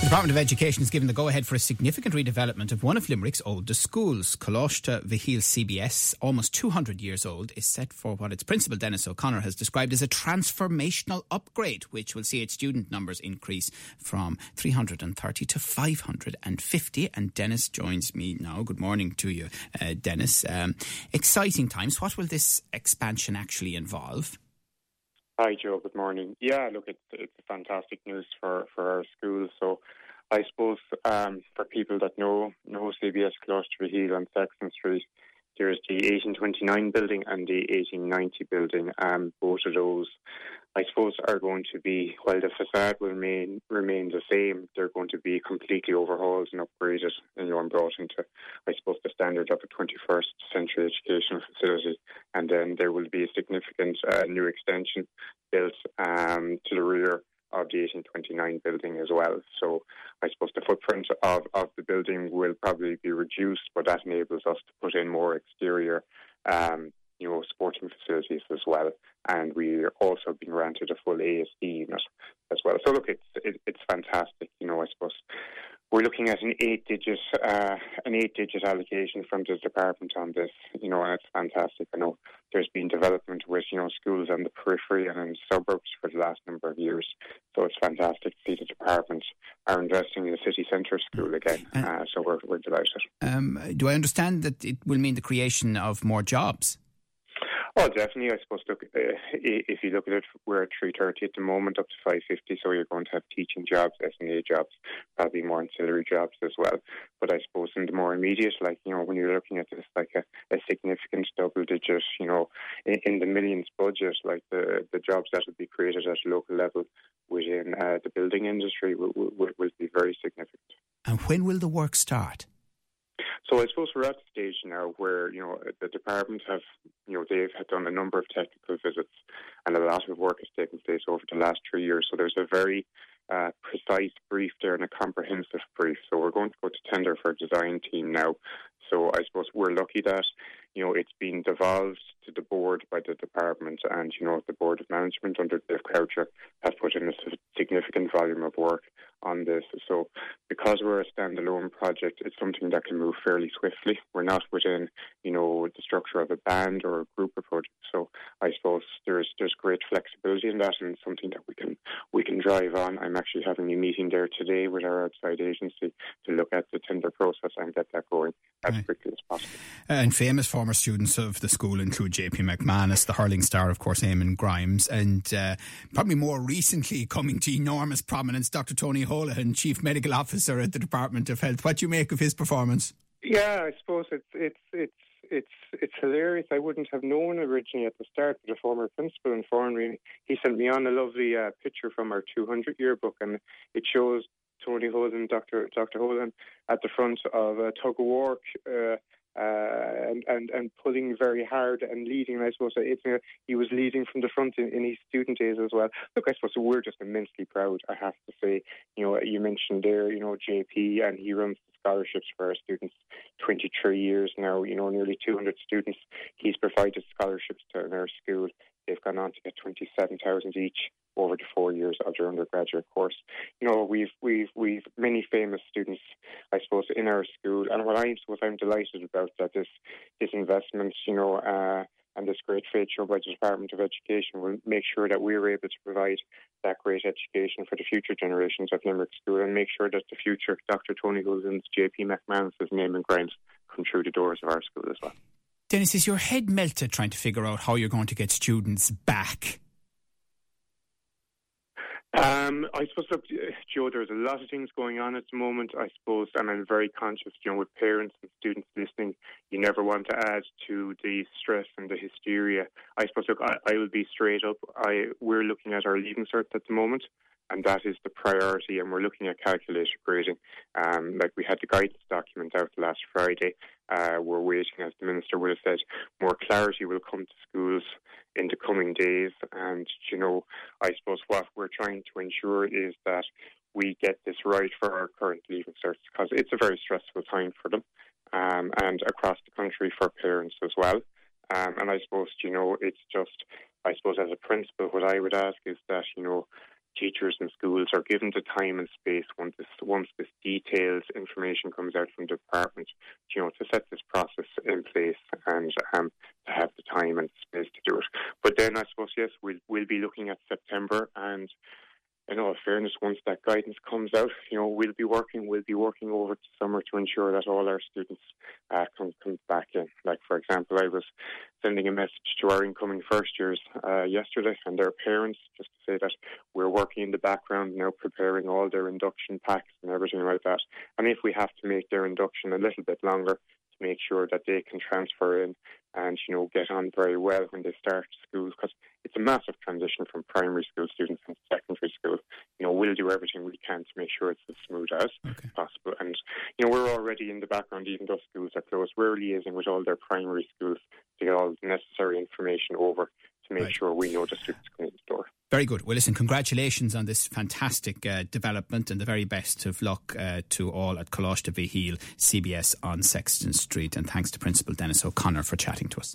The Department of Education has given the go-ahead for a significant redevelopment of one of Limerick's oldest schools. Coláiste Mhichíl CBS, almost 200 years old, is set for what its principal Dennis O'Connor has described as a transformational upgrade, which will see its student numbers increase from 330 to 550. And Dennis joins me now. Good morning to you, uh, Dennis. Um, exciting times. What will this expansion actually involve? Hi, Joe. Good morning. Yeah, look, it's it's fantastic news for for our schools. So, I suppose um, for people that know know CBS Coláiste Mhichíl on Sexton Street, there's the 1829 building and the 1890 building. Um, both of those I suppose, are going to be, while the facade will remain remain the same, they're going to be completely overhauled and upgraded, and, you know, brought into, I suppose, the standard of a 21st century educational facility. And then there will be a significant uh, new extension built um, to the rear of the 1829 building as well. So I suppose the footprint of, of the building will probably be reduced, but that enables us to put in more exterior um, you know, sporting facilities as well. And we are also being granted a full ASD unit as well. So look, it's it, it's fantastic. You know, I suppose we're looking at an eight-digit uh, an eight-digit allocation from the department on this. You know, and it's fantastic. I know there's been development with you know schools on the periphery and in suburbs for the last number of years. So it's fantastic to see the department are investing in the city centre school again. Uh, so we're we're delighted. Um, do I understand that it will mean the creation of more jobs? Oh, definitely. I suppose. Look, uh, if you look at it, we're at three thirty at the moment, up to five fifty. So you're going to have teaching jobs, SNA jobs, probably more ancillary jobs as well. But I suppose in the more immediate, like you know, when you're looking at this, like a, a significant double digit, you know, in, in, the millions budget, like the the jobs that will be created at a local level within uh, the building industry will, will, will be very significant. And when will the work start? So I suppose we're at the stage now where you know the department have you know they've had done a number of technical visits, and a lot of work has taken place over the last three years. So there's a very uh, precise brief there and a comprehensive brief. So we're going to go to tender for a design team now. So I suppose we're lucky that you know it's been devolved to the board by the department, and you know the board of management under Dave Croucher have put in a significant volume of work on this. So because we're a standalone project, it's something that can move fairly swiftly. We're not within, you know, the structure of a band or a group of projects. So I suppose there's there's great flexibility in that and something that we can we can drive on. I'm actually having a meeting there today with our outside agency to look at the tender process and get that going as right. quickly as possible. And famous former students of the school include JP McManus, the hurling star, of course, Eamon Grimes, and uh, probably more recently coming to enormous prominence, Dr. Tony Holohan, Chief Medical Officer at the Department of Health. What do you make of his performance? Yeah, I suppose it's it's it's it's it's hilarious. I wouldn't have known originally at the start, but a former principal informed me. He sent me on a lovely uh, picture from our 200 yearbook, and it shows Tony Holohan, Dr. Dr. Holohan, at the front of a tug of war. Uh, uh, and, and and pulling very hard and leading. I suppose it's, uh, he was leading from the front in, in, his student days as well. Look, I suppose we're just immensely proud. I have to say, you know, you mentioned there, you know, JP, and he runs the scholarships for our students. Twenty three years now, you know, nearly two hundred students. He's provided scholarships to our school. They've gone on to get twenty seven thousand each over the four years of their undergraduate course. You know, we've we've we've many famous students, I suppose, in our school, and what I suppose I'm delighted about that this this investment, you know. Uh, and this great faith by the Department of Education will make sure that we're able to provide that great education for the future generations of Limerick School and make sure that the future Dr. Tony Holohan's, JP McManus' name and Grimes come through the doors of our school as well. Dennis, is your head melted trying to figure out how you're going to get students back um, I suppose, look, Joe, there's a lot of things going on at the moment, I suppose, and I'm very conscious, you know, with parents and students listening, you never want to add to the stress and the hysteria. I suppose, look, I, I will be straight up. I We're looking at our leaving cert at the moment, and that is the priority, and we're looking at calculated grading. Um, like we had the guidance document out last Friday. Uh, we're waiting, as the Minister would have said, more clarity will come to schools in the coming days. And, you know, I suppose what we're trying to ensure is that we get this right for our current leaving certs because it's a very stressful time for them um, and across the country for parents as well. Um, and I suppose, you know, it's just, I suppose as a principal, what I would ask is that, you know, teachers and schools are given the time and space once this, once this detailed information comes out from the department, you know, to set this process in place and um, to have the time and space to do it. But then I suppose, yes, we'll, we'll be looking at September and in all fairness, once that guidance comes out, you know, we'll be working, we'll be working over the summer to ensure that all our students uh, come, come back in. Like, for example, I was sending a message to our incoming first years uh, yesterday and their parents just to say that we're working in the background now, preparing all their induction packs and everything like that. And if we have to make their induction a little bit longer, to make sure that they can transfer in and you know get on very well when they start school because it's a massive transition from primary school students into secondary school. You know, we'll do everything we can to make sure it's as smooth as okay. possible. And you know, we're already in the background, even though schools are closed. We're liaising with all their primary schools to get all the necessary information over to make right. sure we know the students coming in the door. Very good. Well, listen, congratulations on this fantastic uh, development and the very best of luck uh, to all at Coláiste Mhichíl CBS on Sexton Street. And thanks to Principal Dennis O'Connor for chatting to us.